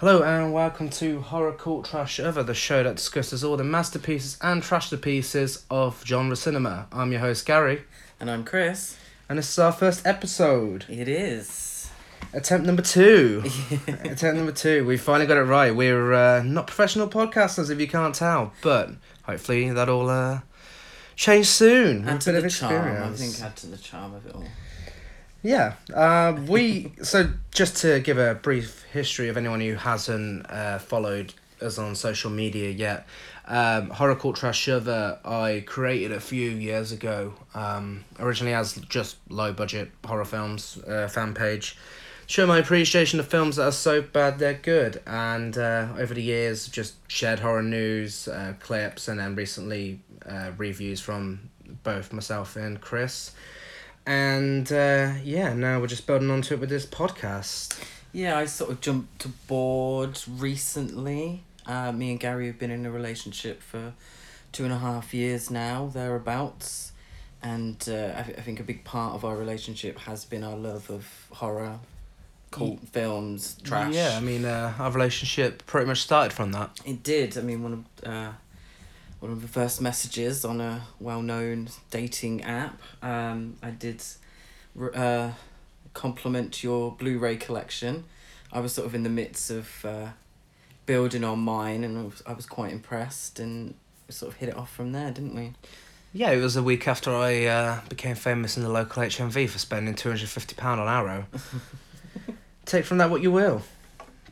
Hello and welcome to Horror Cult Trash Over, the show that discusses all the masterpieces and trash the pieces of genre cinema. I'm your host Gary, And I'm Chris. and this is our first episode, It is. attempt number two. attempt number two. We finally got it right. We're uh, not professional podcasters, if you can't tell, but hopefully that'll uh, change soon. Add to the charm. I think add to the charm of it all. Yeah. Uh, we so just to give a brief history of anyone who hasn't uh, followed us on social media yet. Um, Horror Cult Trash Shiver I created a few years ago. Um, originally as just low budget horror films uh, fan page. Show my appreciation of films that are so bad they're good, and uh, over the years just shared horror news, uh, clips, and then recently uh, reviews from both myself and Chris. And uh, yeah, now we're just building onto it with this podcast. Yeah, I sort of jumped aboard recently. Uh, me and Gary have been in a relationship for two and a half years now, thereabouts. And uh, I, th- I think a big part of our relationship has been our love of horror, cult films, trash. Yeah, I mean, uh, our relationship pretty much started from that. It did. I mean, one of uh, one of the first messages on a well-known dating app. Um, I did uh, compliment your Blu-ray collection. I was sort of in the midst of uh, building on mine, and I was, I was quite impressed, and we sort of hit it off from there, didn't we? Yeah, it was a week after I uh, became famous in the local HMV for spending two hundred fifty pound on Arrow. Take from that what you will,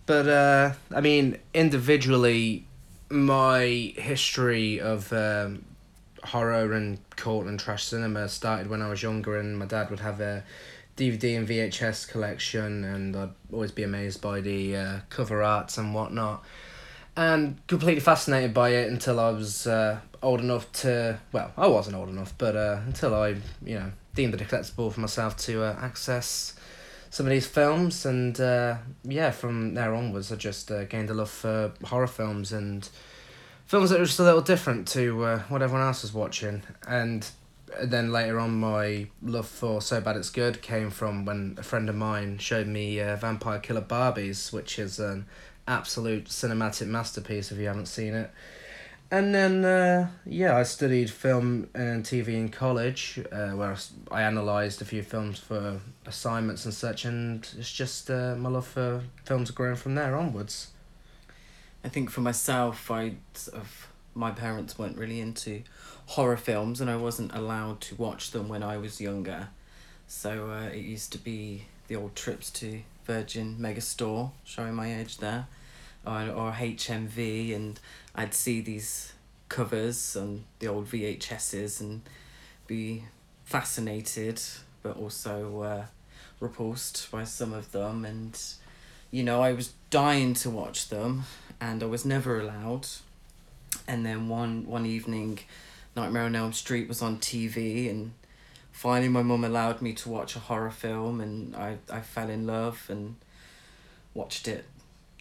but uh, I mean, individually, my history of um, horror and cult and trash cinema started when I was younger, and my dad would have a DVD and VHS collection, and I'd always be amazed by the uh, cover arts and whatnot, and completely fascinated by it until I was uh, old enough to. Well, I wasn't old enough, but uh, until I, you know, deemed it acceptable for myself to uh, access some of these films, and uh, yeah, from there onwards, I just uh, gained a love for horror films and films that were just a little different to uh, what everyone else was watching, and then later on, my love for So Bad It's Good came from when a friend of mine showed me uh, Vampire Killer Barbies, which is an absolute cinematic masterpiece if you haven't seen it. And then, uh, yeah, I studied film and TV in college, uh, where I analysed a few films for assignments and such, and it's just uh, my love for films growing from there onwards. I think for myself, I sort of my parents weren't really into horror films, and I wasn't allowed to watch them when I was younger. So uh, it used to be the old trips to Virgin Megastore, showing my age there, or or HMV, and I'd see these covers on the old VHSs and be fascinated, but also uh, repulsed by some of them, and you know I was dying to watch them and I was never allowed. And then one one evening, Nightmare on Elm Street was on TV, and finally my mum allowed me to watch a horror film, and I I fell in love and watched it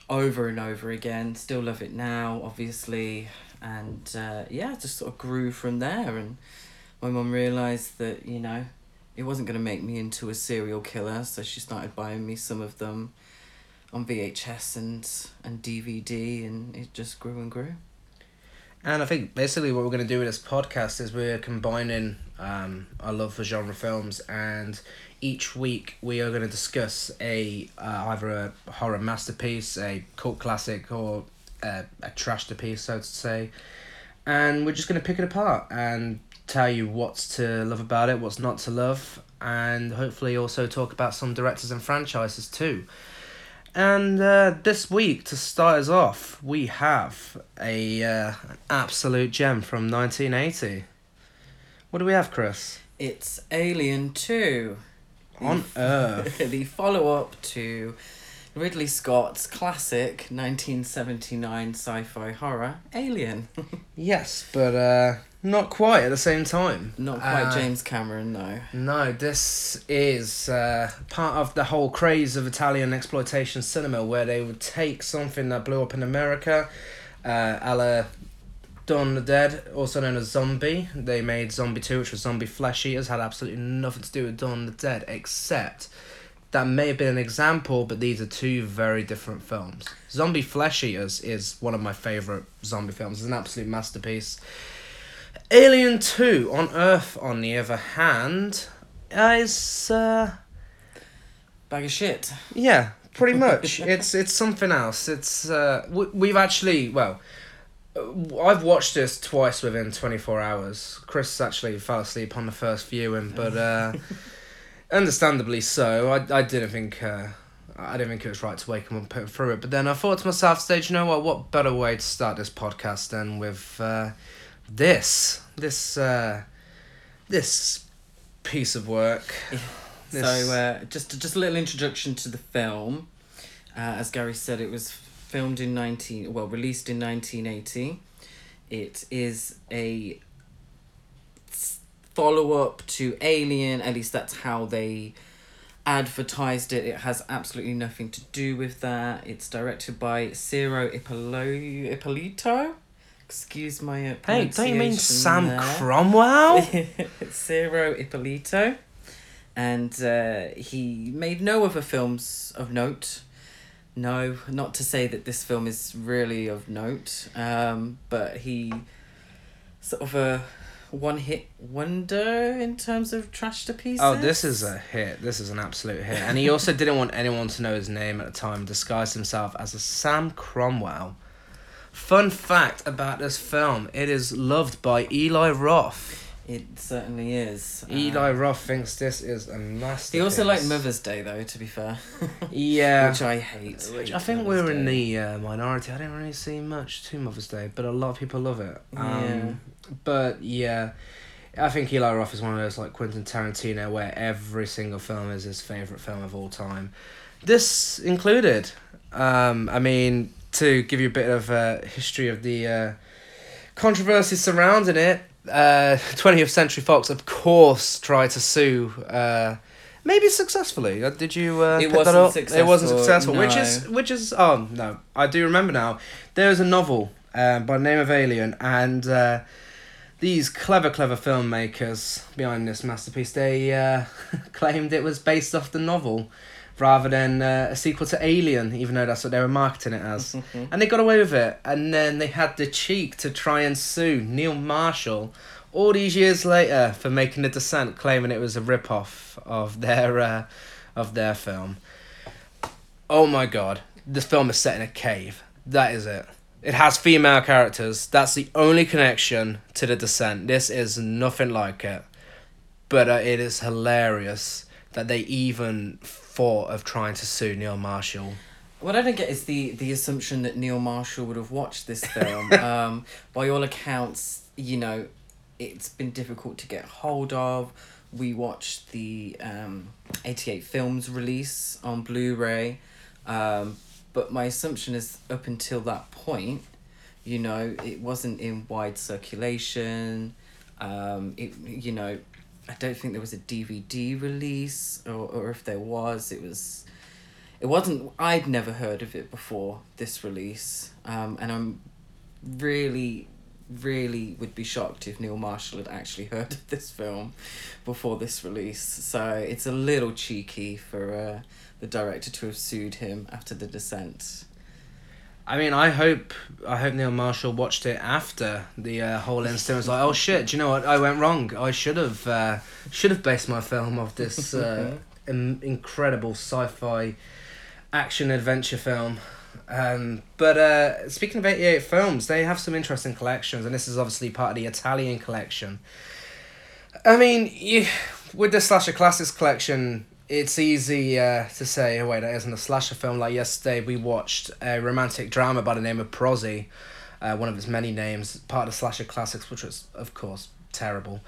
over and over again. Still love it now, obviously, and uh, yeah, just sort of grew from there. And my mum realized that you know it wasn't going to make me into a serial killer, so she started buying me some of them on VHS and and DVD, and it just grew and grew. And I think basically what we're going to do with this podcast is we're combining um, our love for genre films, and each week we are going to discuss a uh, either a horror masterpiece, a cult classic, or a, a trash piece, so to say. And we're just going to pick it apart and tell you what's to love about it, what's not to love, and hopefully also talk about some directors and franchises too. And uh, this week, to start us off, we have a uh, an absolute gem from 1980. What do we have, Chris? It's Alien Two. On Earth. the follow up to Ridley Scott's classic 1979 sci fi horror, Alien. Yes, but uh, not quite at the same time. Not quite Uh, James Cameron, though. No, this is uh, part of the whole craze of Italian exploitation cinema, where they would take something that blew up in America, uh, a la Dawn of the Dead, also known as Zombie. They made Zombie 2, which was Zombie Flesh Eaters, had absolutely nothing to do with Dawn of the Dead, except that may have been an example, but these are two very different films. Zombie Flesh Eaters is one of my favorite zombie films. It's an absolute masterpiece. Alien Two on Earth, on the other hand, is uh, Bag of shit. yeah, pretty much. it's it's something else. It's uh, we, we've actually well, uh, I've watched this twice within twenty four hours. Chris actually fell asleep on the first viewing, but uh, understandably so. I I didn't think. Uh, I didn't think it was right to wake him up and put him through it. But then I thought to myself, stage, you know what? What better way to start this podcast than with uh, this, this, uh, this piece of work. This- So uh, just just a little introduction to the film. Uh, as Gary said, it was filmed in nineteen well released in nineteen eighty. It is a follow up to Alien. At least that's how they advertised it. It has absolutely nothing to do with that. It's directed by Ciro Ippolito. Ippolito. Excuse my uh, Hey, don't you mean pronunciation Sam there. Cromwell? Ciro Ippolito. And uh, he made no other films of note. No, not to say that this film is really of note, um, but he sort of a one hit wonder in terms of trash to pieces. Oh, this is a hit. This is an absolute hit. And he also didn't want anyone to know his name at the time, disguised himself as a Sam Cromwell. Fun fact about this film it is loved by Eli Roth. It certainly is. Eli Um, Roth thinks this is a masterpiece. He also liked Mother's Day, though. To be fair, Yeah. which I hate. Which I think Mother's we're in the uh, minority. I didn't really see much to Mother's Day, but a lot of people love it. Um, Yeah. But yeah, I think Eli Roth is one of those like Quentin Tarantino, where every single film is his favorite film of all time. This included. Um, I mean, to give you a bit of uh, history of the uh, controversy surrounding it, uh, 20th Century Fox, of course, tried to sue. Uh, maybe successfully. Uh, Did you uh, It pick that wasn't up? It wasn't successful, successful, which is which is oh no, I do remember now. There is a novel uh, by the name of Alien, and uh, these clever, clever filmmakers behind this masterpiece, they uh, claimed it was based off the novel rather than uh, a sequel to Alien, even though that's what they were marketing it as. and they got away with it, and then they had the cheek to try and sue Neil Marshall all these years later for making The Descent, claiming it was a rip-off of their uh, of their film. Oh my god, this film is set in a cave. That is it. It has female characters. That's the only connection to The Descent. This is nothing like it. But uh, it is hilarious that they even thought of trying to sue Neil Marshall. What I don't get is the the assumption that Neil Marshall would have watched this film. um, by all accounts, you know, it's been difficult to get hold of. We watched the um, eighty eight films release on Blu Ray, um, but my assumption is up until that point, you know, it wasn't in wide circulation. Um, it you know, I don't think there was a DVD release, or or if there was, it was it wasn't i'd never heard of it before this release. Um, and i'm really really would be shocked if neil marshall had actually heard of this film before this release. So it's a little cheeky for uh, the director to have sued him after the descent I mean, I hope I hope Neil Marshall watched it after the uh, whole incident. Was like, oh shit! Do you know what? I went wrong. I should have uh, should have based my film off this uh, in- incredible sci-fi action adventure film. Um, but uh, speaking of eighty eight films, they have some interesting collections, and this is obviously part of the Italian collection. I mean, you, with the slasher classics collection, it's easy uh, to say, oh wait, that isn't a slasher film. Like yesterday, we watched a romantic drama by the name of Prozzy, uh, one of its many names, part of the slasher classics, which was, of course, terrible.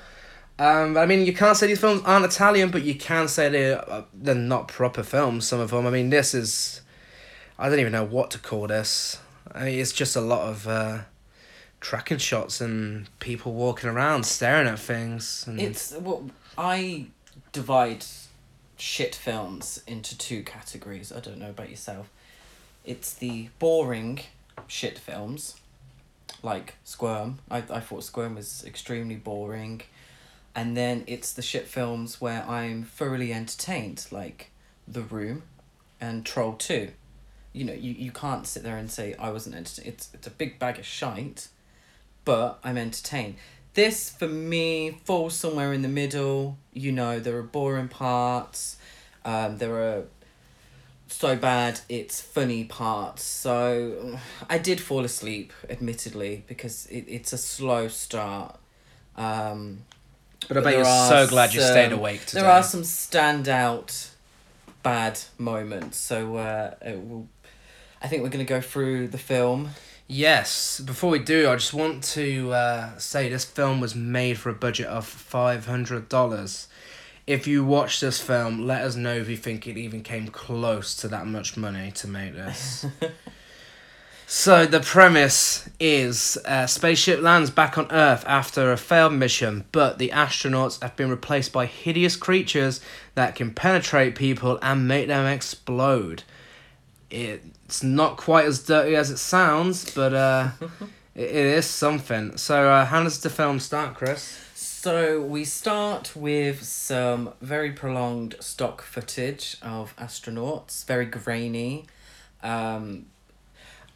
Um, I mean, you can't say these films aren't Italian, but you can say they're, uh, they're not proper films, some of them. I mean, this is... I don't even know what to call this. I mean, it's just a lot of uh, tracking shots and people walking around staring at things. And... it's what i divide shit films into two categories i don't know about yourself it's the boring shit films like Squirm. I, I thought Squirm was extremely boring. And then it's the shit films where I'm thoroughly entertained, like The Room, and Troll Two. You know, you, you can't sit there and say I wasn't entertained. It's it's a big bag of shite, but I'm entertained. This for me falls somewhere in the middle. You know, there are boring parts. Um, there are so bad it's funny parts. So I did fall asleep, admittedly, because it, it's a slow start. Um, But I But bet you're so glad you stayed awake today. there are some standout bad moments. So uh, will, I think we're going to go through the film. Yes. Before we do, I just want to uh, say this film was made for a budget of five hundred dollars. If you watch this film, let us know if you think it even came close to that much money to make this. so the premise is a spaceship lands back on Earth after a failed mission, but the astronauts have been replaced by hideous creatures that can penetrate people and make them explode. It's not quite as dirty as it sounds, but uh, it, it is something. So, uh, how does the film start, Chris? So we start with some very prolonged stock footage of astronauts, very grainy. Um,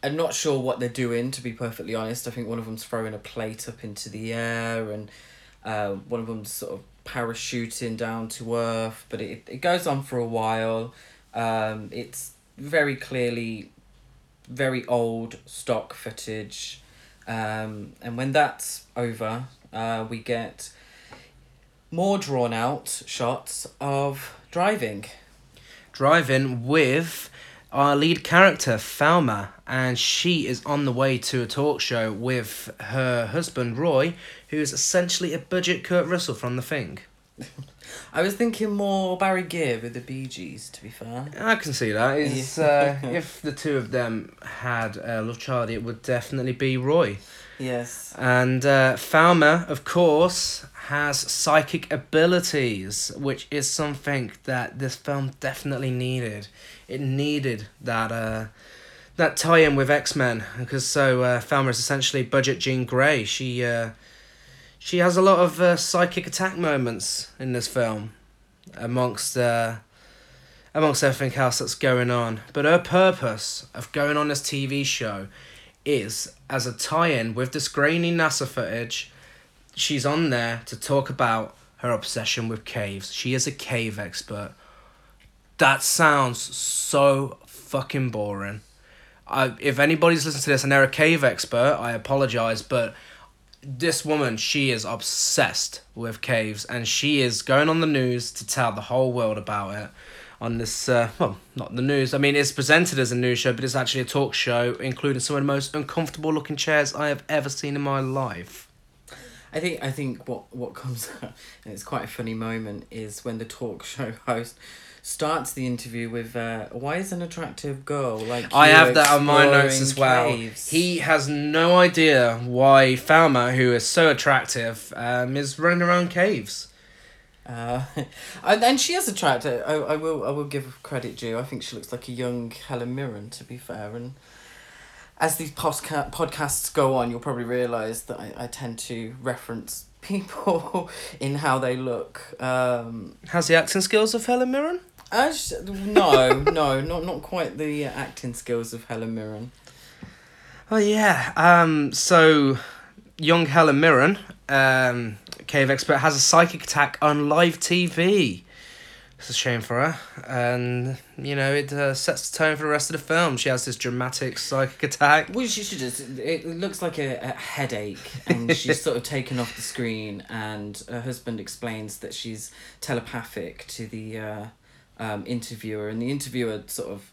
I'm not sure what they're doing, to be perfectly honest. I think one of them's throwing a plate up into the air, and uh, one of them's sort of parachuting down to Earth. But it, it goes on for a while. Um, it's very clearly very old stock footage. Um, and when that's over, uh, we get more drawn out shots of driving. Driving with our lead character, Falma, and she is on the way to a talk show with her husband, Roy, who is essentially a budget Kurt Russell from The Thing. I was thinking more Barry Gibb with the Bee Gees, to be fair. I can see that. Is uh, if the two of them had a love child, it would definitely be Roy. Yes. And uh, Falma, of course, has psychic abilities, which is something that this film definitely needed. It needed that uh, that tie-in with X Men, because so uh, Falma is essentially budget Jean Grey. She uh, she has a lot of uh, psychic attack moments in this film, amongst uh, amongst everything else that's going on. But her purpose of going on this TV show is as a tie-in with this grainy NASA footage. She's on there to talk about her obsession with caves. She is a cave expert. That sounds so fucking boring. I, if anybody's listening to this and they're a cave expert, I apologize, but this woman, she is obsessed with caves and she is going on the news to tell the whole world about it on this uh, well not the news i mean it's presented as a news show but it's actually a talk show including some of the most uncomfortable looking chairs i have ever seen in my life. I think I think what what comes out, and it's quite a funny moment, is when the talk show host starts the interview with uh, why is an attractive girl like i have that on my notes as well caves?" he has no idea why falma who is so attractive um, is running around caves Uh, and, and she is attractive. I, I will I will give credit due. I think she looks like a young Helen Mirren, to be fair. And as these podca- podcasts go on, you'll probably realise that I, I tend to reference people in how they look. Um, has the acting skills of helen mirren No, no, not not quite the acting skills of Helen Mirren. Oh yeah. Um. So, young Helen Mirren, um, cave expert, has a psychic attack on live TV. It's a shame for her, and you know it uh, sets the tone for the rest of the film. She has this dramatic psychic attack. Well, she should just. It looks like a, a headache, and she's sort of taken off the screen. And her husband explains that she's telepathic to the uh, um, interviewer, and the interviewer sort of.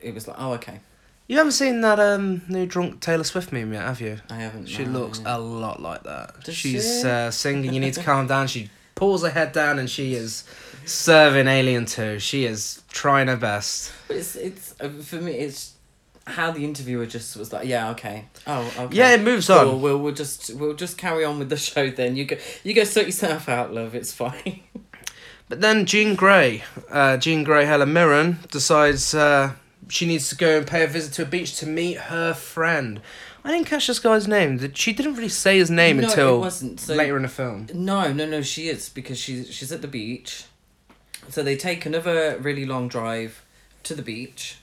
It was like, oh, okay. You haven't seen that um new drunk Taylor Swift meme yet, have you? I haven't. She no, looks yeah. a lot like that. Does She's she? uh, singing. You need to calm down. She pulls her head down, and she is serving Alien Two. She is trying her best. But it's it's uh, for me. It's how the interviewer just was like, yeah, okay. Oh, okay. Yeah, it moves Cool, on. we'll we'll just we'll just carry on with the show then. You go you go sort yourself out, love. It's fine. But then Jean Grey, uh, Jean Grey Helen Mirren, decides uh, she needs to go and pay a visit to a beach to meet her friend. I didn't catch this guy's name. She didn't really say his name no, until it wasn't. So later in the film. No, no, no. She is because she's she's at the beach, So they take another really long drive to the beach,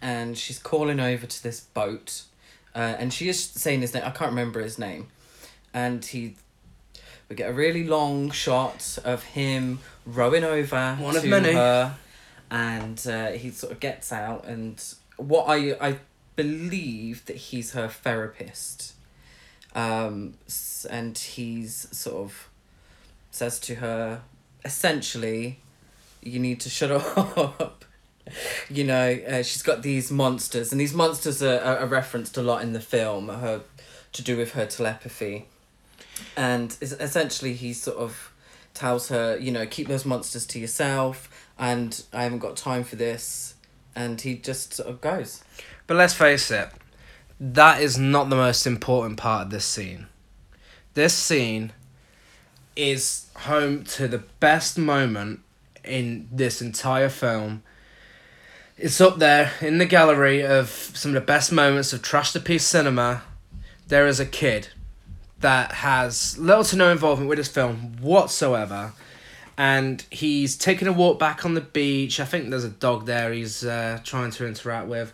and she's calling over to this boat, uh, and she is saying his name. I can't remember his name, and he. We get a really long shot of him rowing over One to of many. her, and uh, he sort of gets out, and what I I believe that he's her therapist, um, s- and he's sort of says to her, essentially, you need to shut up. you know, uh, she's got these monsters, and these monsters are, are, are referenced a lot in the film. Her to do with her telepathy, and es- essentially he sort of tells her, you know, keep those monsters to yourself, and I haven't got time for this, and he just sort of goes. But let's face it, that is not the most important part of this scene. This scene is home to the best moment in this entire film. It's up there in the gallery of some of the best moments of trash to piece cinema. There is a kid that has little to no involvement with this film whatsoever. And he's taking a walk back on the beach. I think there's a dog there he's uh, trying to interact with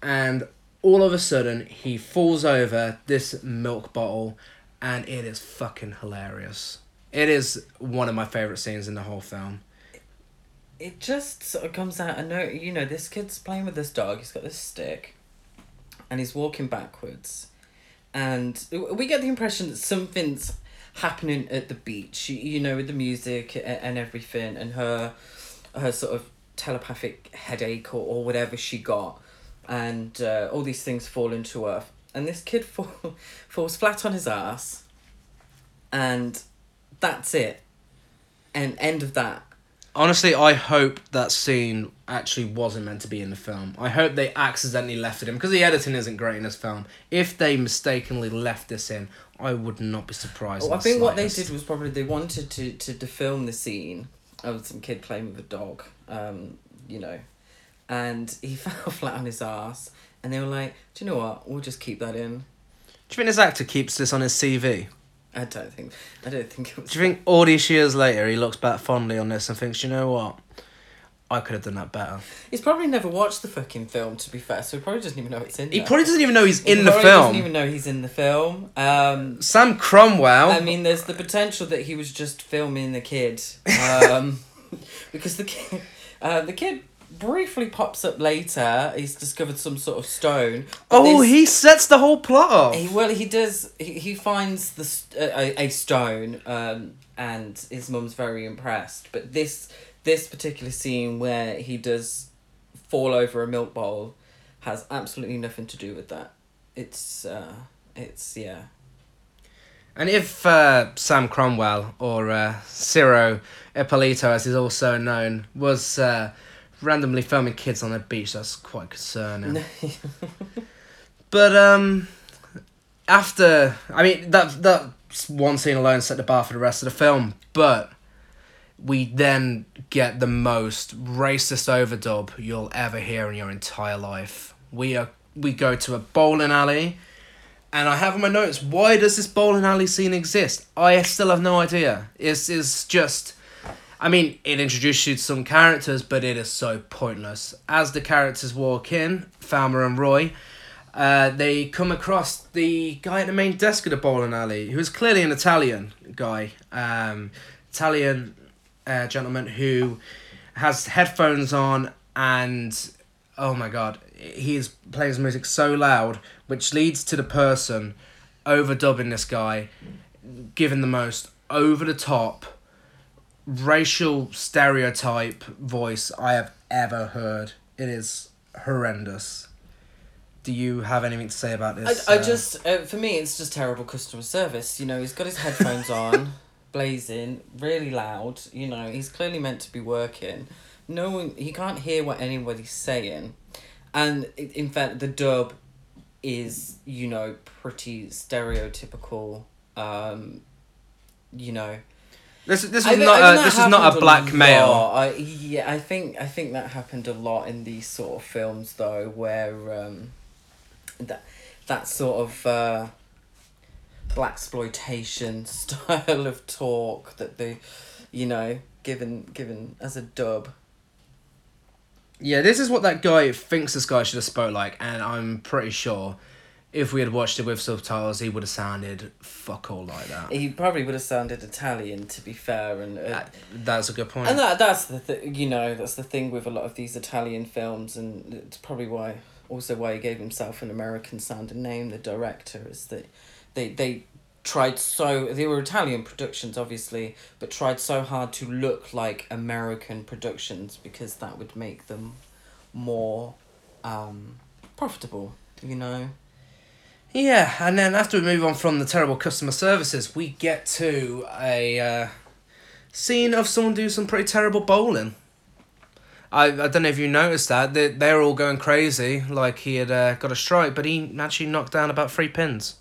and all of a sudden he falls over this milk bottle and it is fucking hilarious it is one of my favorite scenes in the whole film it just sort of comes out. I know, you know, this kid's playing with this dog. He's got this stick, and he's walking backwards, and we get the impression that something's happening at the beach. You, know, with the music and everything, and her, her sort of telepathic headache or, or whatever she got, and uh, all these things fall into earth, and this kid fall, falls flat on his ass, and that's it, and end of that. Honestly i hope that scene actually wasn't meant to be in the film. I hope they accidentally left it in because the editing isn't great in this film. If they mistakenly left this in i would not be surprised Well, I the think what they did was probably they wanted to to defilm the scene of some kid playing with a dog, um, you know, and he fell flat on his ass, and they were like, "Do you know what? We'll just keep that in." do you think this actor keeps this on his cv I don't think I don't think it was. do you think all these years later he looks back fondly on this and thinks you know what i could have done that better He's probably never watched the fucking film. To be fair, so he probably doesn't even know it's in. He there. probably doesn't even know he's He in the probably film. Doesn't even know he's in the film. Um, Sam Cromwell. I mean, there's the potential that he was just filming the kid, um, because the kid, uh, the kid briefly pops up later. He's discovered some sort of stone. oh, this- he sets the whole plot off. He, well, he does. He, he finds the a, a stone, um, and his mum's very impressed. But this this particular scene where he does fall over a milk bowl has absolutely nothing to do with that. It's uh, it's yeah. And if uh, Sam Cromwell, or uh, Ciro Ippolito as he's also known, was uh, randomly filming kids on a beach, that's quite concerning. but um, after, I mean, that that one scene alone set the bar for the rest of the film. But we then get the most racist overdub you'll ever hear in your entire life. We are we go to a bowling alley. And I have in my notes, why does this bowling alley scene exist? I still have no idea. It's, it's just. I mean, it introduces you to some characters, but it is so pointless. As the characters walk in, Falmer and Roy, uh, they come across the guy at the main desk of the bowling alley, who is clearly an Italian guy. Um, Italian uh, gentleman who has headphones on and oh my god, he is playing his music so loud, which leads to the person overdubbing this guy, giving the most over the top racial stereotype voice I have ever heard. It is horrendous. Do you have anything to say about this? I uh, just uh, for me it's just terrible customer service. You know, he's got his headphones on, blazing, really loud. You know, he's clearly meant to be working. No one he can't hear what anybody's saying, and in fact the dub is you know pretty stereotypical. Um, you know, This this is not I a, think this is not a black male. I, yeah, I think I think that happened a lot in these sort of films though, where um, that that sort of uh, black exploitation style of talk that they, you know, given given as a dub. Yeah, this is what that guy thinks this guy should have spoke like, and I'm pretty sure if we had watched it with subtitles, he would have sounded fuck all like that. He probably would have sounded Italian, to be fair, and uh, That- That's a good point. and that that's the th- you know that's the thing with a lot of these Italian films, and it's probably why also why he gave himself an American sounding name. The director is that they they tried so they were Italian productions obviously, but tried so hard to look like American productions because that would make them more um, profitable. You know. Yeah, and then after we move on from the terrible customer services, we get to a uh, scene of someone doing some pretty terrible bowling. I, I don't know if you noticed that. They, they're all going crazy, like he had uh, got a strike, but he actually knocked down about three pins.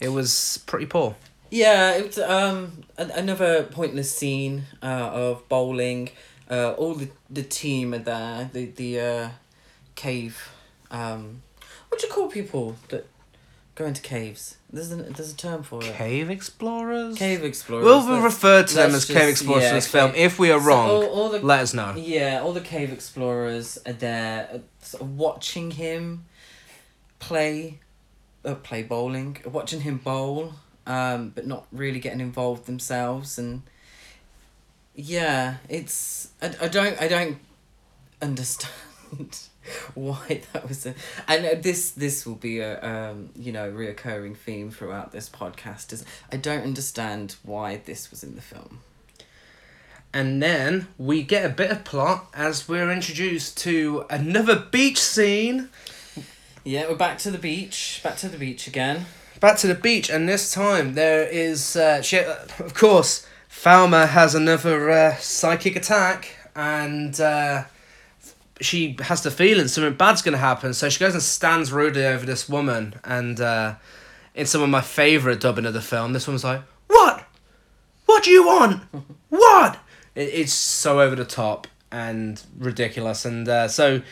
It was pretty poor. Yeah, it was um another pointless scene uh, of bowling. Uh, all the the team are there. The the uh, cave. Um, what do you call people that go into caves? There's a there's a term for it. Cave explorers? Cave explorers. We'll refer to them as cave explorers yeah, in this film. If we are So wrong, all, all the let us know. yeah, all the cave explorers are there, uh, sort of watching him play, uh, play bowling, watching him bowl, um, but not really getting involved themselves, and yeah, it's I, I don't I don't understand why that was a and uh, this this will be a um you know reoccurring theme throughout this podcast is I don't understand why this was in the film. And then we get a bit of plot as we're introduced to another beach scene. Yeah, we're back to the beach. Back to the beach again. Back to the beach, and this time there is, uh, she, uh, of course, Falmer has another uh, psychic attack, and uh, she has the feeling something bad's going to happen, so she goes and stands rudely over this woman, and uh, in some of my favourite dubbing of the film, this woman's like, What? What do you want? what? It, it's so over the top and ridiculous, and uh, so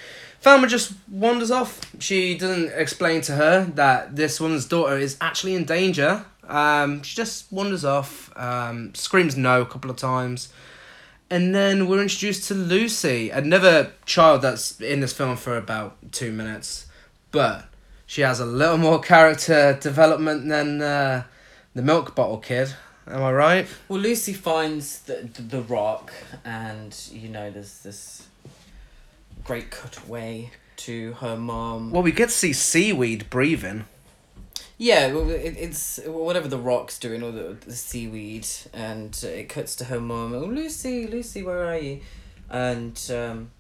Falmer just wanders off. She doesn't explain to her that this woman's daughter is actually in danger. Um, she just wanders off, um, screams no a couple of times. And then we're introduced to Lucy, another child that's in this film for about two minutes. But she has a little more character development than uh, the milk bottle kid. Am I right? Well, Lucy finds the the, the rock, and you know, there's this great cutaway to her mom. Well, we get to see seaweed breathing. Yeah, well, it, it's whatever the rock's doing, or the, the seaweed, and it cuts to her mum. Oh, Lucy, Lucy, where are you? And um,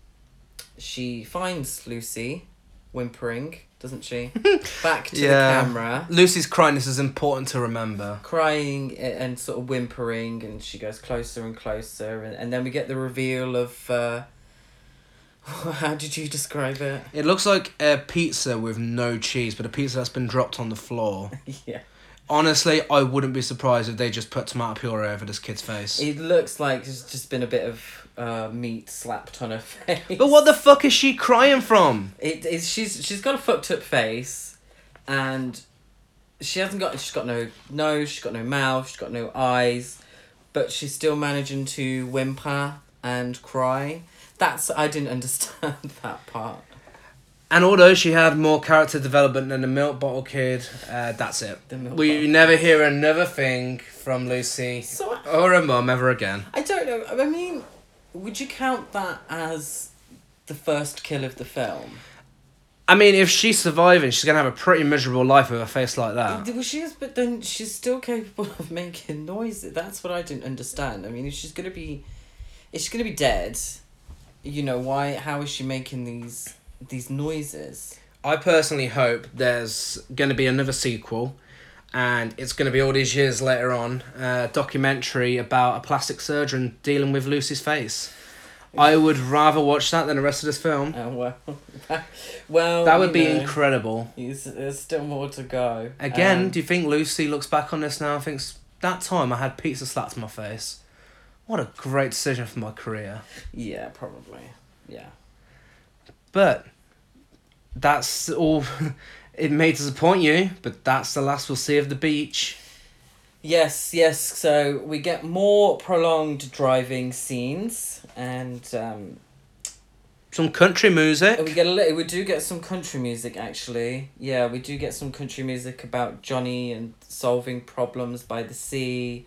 she finds Lucy, whimpering, doesn't she? Back to Yeah. the camera, Lucy's crying. This is important to remember. crying and sort of whimpering, and she goes closer and closer, and, and then we get the reveal of. Uh, how did you describe it? It looks like a pizza with no cheese, but a pizza that's been dropped on the floor. yeah. Honestly, I wouldn't be surprised if they just put tomato puree over this kid's face. It looks like there's just been a bit of uh, meat slapped on her face. But what the fuck is she crying from? It is she's she's got a fucked up face, and she hasn't got she's got no nose, she's got no mouth, she's got no eyes, but she's still managing to whimper and cry. That's I didn't understand that part. And although she had more character development than the milk bottle kid, uh, that's it. We never hear another thing from Lucy So or her mum ever again. I don't know. I mean, would you count that as the first kill of the film? I mean, if she's surviving, she's gonna have a pretty miserable life with a face like that. Well, she is, but then she's still capable of making noises. That's what I didn't understand. I mean, if she's gonna be, if she's gonna be dead, you know why? How is she making these these noises? I personally hope there's going to be another sequel, and it's going to be all these years later on, a documentary about a plastic surgeon dealing with Lucy's face. I would rather watch that than the rest of this film. Oh well, well. That would be know, incredible. There's, there's still more to go. Again, Um, do you think Lucy looks back on this now and thinks, that time I had pizza slapped my face? What a great decision for my career. yeah, probably. Yeah. But that's all. it may disappoint you, but that's the last we'll see of the beach. Yes, yes. So we get more prolonged driving scenes, and um, Some country music. we get a li- we do get some country music actually. Yeah, we do get some country music about Johnny and solving problems by the sea.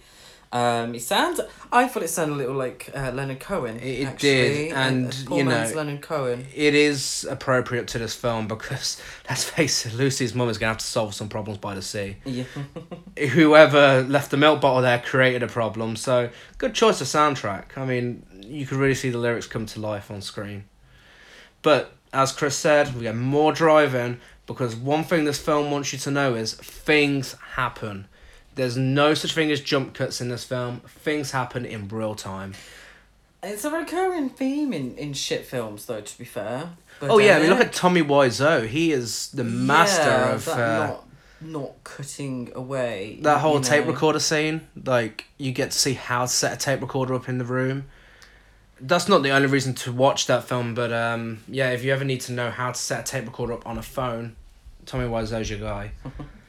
Um, it sounds. I thought it sounded a little like uh, Leonard Cohen. It- actually. did, and, uh, poor you man's know, Leonard Cohen. It is appropriate to this film because, let's face it, Lucy's mum is going to have to solve some problems by the sea. Yeah. Whoever left the milk bottle there created a problem, so good choice of soundtrack. I mean, you could really see the lyrics come to life on screen. But, as Chris said, we get more driving because one thing this film wants you to know is things happen. There's no such thing as jump cuts in this film. Things happen in real time. It's a recurring theme in, in shit films, though. To be fair. But, oh yeah, I mean look at Tommy Wiseau. He is the master yeah, of uh, not not cutting away that whole tape know. recorder scene. Like you get to see how to set a tape recorder up in the room. That's not the only reason to watch that film, but um, yeah, if you ever need to know how to set a tape recorder up on a phone, Tommy Wiseau's your guy.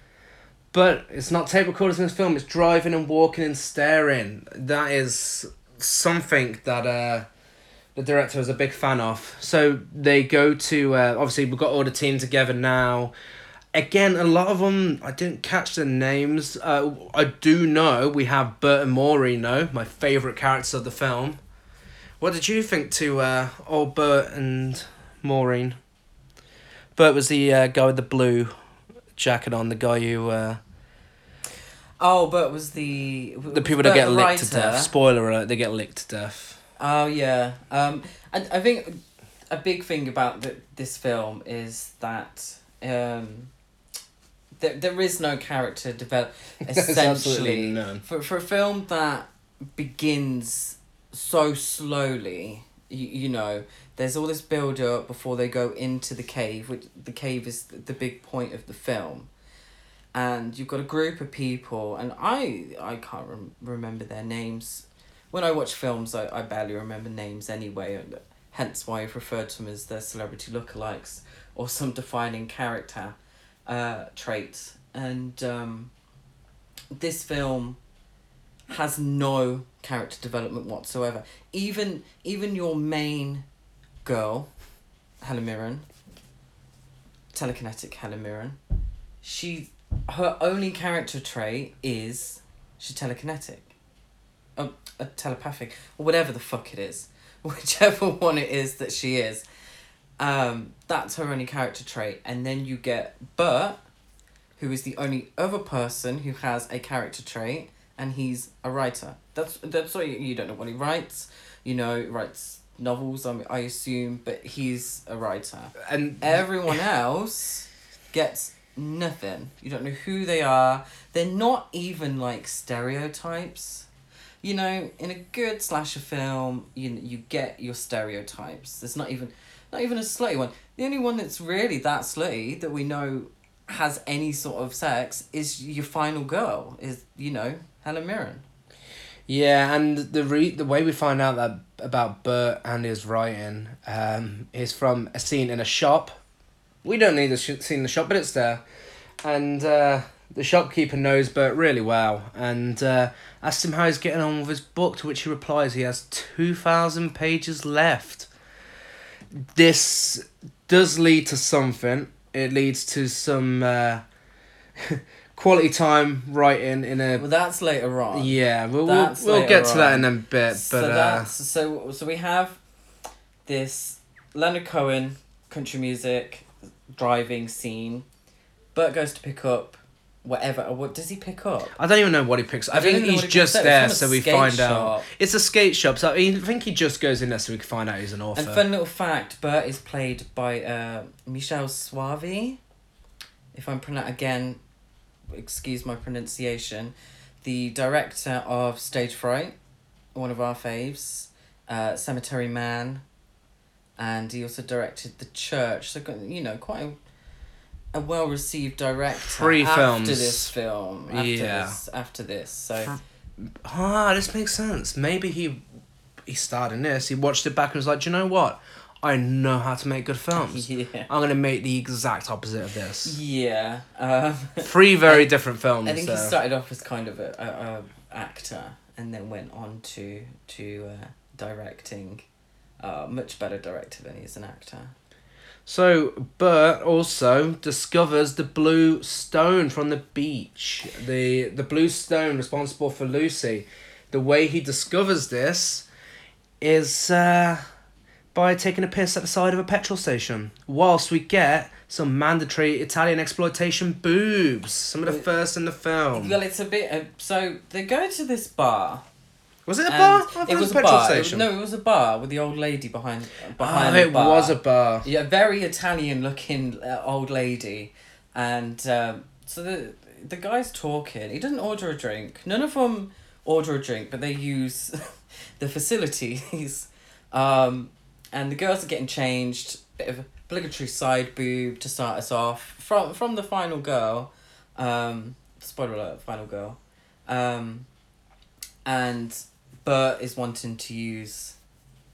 but it's not tape recorders in this film. It's driving and walking and staring. That is something that uh, the director is a big fan of. So they go to uh, obviously we've got all the team together now. Again, a lot of them I didn't catch the names. Uh, I do know we have Bert and Maureen though, my favorite characters of the film. What did you think to uh, old Bert and Maureen? Bert was the uh, guy with the blue jacket on, the guy who uh, Oh, but was the the people that get licked to death. Spoiler alert: they get licked to death. Oh yeah. Um, I I think a big thing about the, this film is that um, there there is no character develop. Essentially, none. for for a film that begins so slowly, you, you know, there's all this build up before they go into the cave, which the cave is the big point of the film. And you've got a group of people, and I I can't rem- remember their names. When I watch films, I, I barely remember names anyway, and hence why I've referred to them as their celebrity lookalikes or some defining character uh, trait. And um, this film has no character development whatsoever. Even even your main girl, Helen Mirren, telekinetic Helen Mirren, she her only character trait is she's telekinetic, a, a telepathic or whatever the fuck it is, whichever one it is that she is. Um, that's her only character trait, and then you get Bert, who is the only other person who has a character trait, and he's a writer. That's that's what you, you don't know what he writes. You know, he writes novels. I mean, I assume, but he's a writer. And Everyone else gets nothing. You don't know who they are. They're not even like stereotypes. You know, in a good slasher film, you you get your stereotypes. There's not even not even a slutty one. The only one that's really that slutty that we know has any sort of sex is your final girl. Is you know Helen Mirren. Yeah, and the re- the way we find out that about Bert and his writing um, is from a scene in a shop. We don't need to sh- scene in the shop, but it's there, and uh, the shopkeeper knows Bert really well, and uh, asks him how he's getting on with his book. To which he replies, he has two thousand pages left. This does lead to something. It leads to some uh, quality time writing in a Well, that's later on. yeah, we'll we'll, we'll get to that in a bit, but so uh, so so we have this Leonard Cohen country music driving scene. Bert goes to pick up whatever. What does he pick up? I don't even know what he picks. I, I think he's he just there, so we find out. It's a skate shop, so I think he just goes in there so we can find out he's an author. And fun little fact: Bert is played by uh, Michele Soavi. If I'm pronoun again, excuse my pronunciation. The director of Stage Fright, one of our faves, uh, Cemetery Man, and he also directed The Church. So you know, quite a, a well received director. Three after films. this film. After Yeah. this, after this, so ah, this makes sense. Maybe he he starred in this. He watched it back and was like, Do you know what? I know how to make good films. Yeah. I'm gonna make the exact opposite of this. Yeah. Um, Three very different films. I think he started off as kind of a, a, a actor and then went on to to uh, directing. Uh, much better director than he is an actor. So Bert also discovers the blue stone from the beach. The the blue stone responsible for Lucy. The way he discovers this is uh, by taking a piss at the side of a petrol station. Whilst we get some mandatory Italian exploitation boobs. Some of the first in the film. Well, it's a bit. Uh, so they go to this bar. Was it a bar? I thought it was a petrol bar. It was- station. no, it was a bar with the old lady behind. Behind oh, the it bar. was a bar. Yeah, very Italian looking uh, old lady, and um, so the the guy's talking. He doesn't order a drink. None of them order a drink, but they use the facilities. Um, and the girls are getting changed. Bit of obligatory side boob to start us off from from the final girl. Um, spoiler alert: final girl. Um, and Bert is wanting to use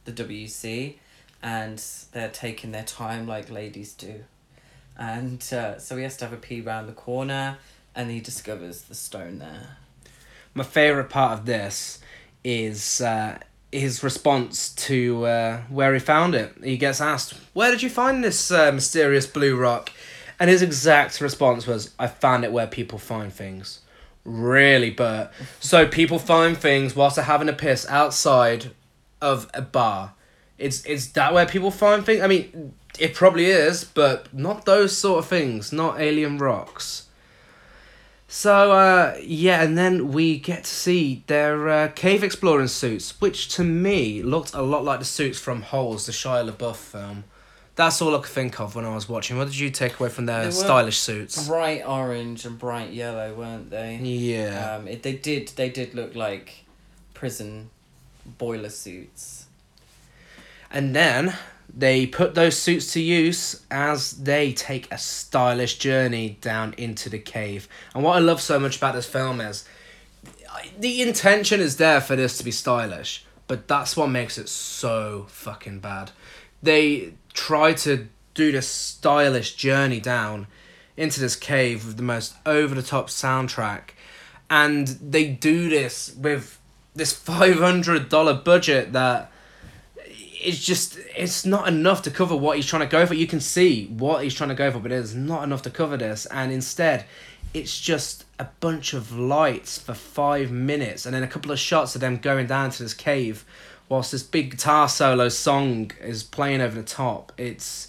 the WC and they're taking their time like ladies do. And uh, so he has to have a pee round the corner and he discovers the stone there. my favorite part of this is uh, his response to uh, where he found it. He gets asked, "Where did you find this uh, mysterious blue rock?" And his exact response was, "I found it where people find things." Really, Bert. So people find things whilst they're having a piss outside of a bar. It's it's that where people find things. I mean, it probably is, but not those sort of things. Not alien rocks. So uh, yeah, and then we get to see their uh, cave exploring suits, which to me looked a lot like the suits from Holes, the Shia LaBeouf film. That's all I could think of when I was watching. What did you take away from their stylish suits? Bright orange and bright yellow, weren't they? Yeah. Um, it, they did. They did look like prison boiler suits. And then they put those suits to use as they take a stylish journey down into the cave. And what I love so much about this film is the intention is there for this to be stylish, but that's what makes it so fucking bad. They try to do this stylish journey down into this cave with the most over the top soundtrack, and they do this with this $500 budget that it's just it's not enough to cover what he's trying to go for. You can see what he's trying to go for, but it's not enough to cover this. And instead, it's just a bunch of lights for five minutes, and then a couple of shots of them going down to this cave, whilst this big guitar solo song is playing over the top. It's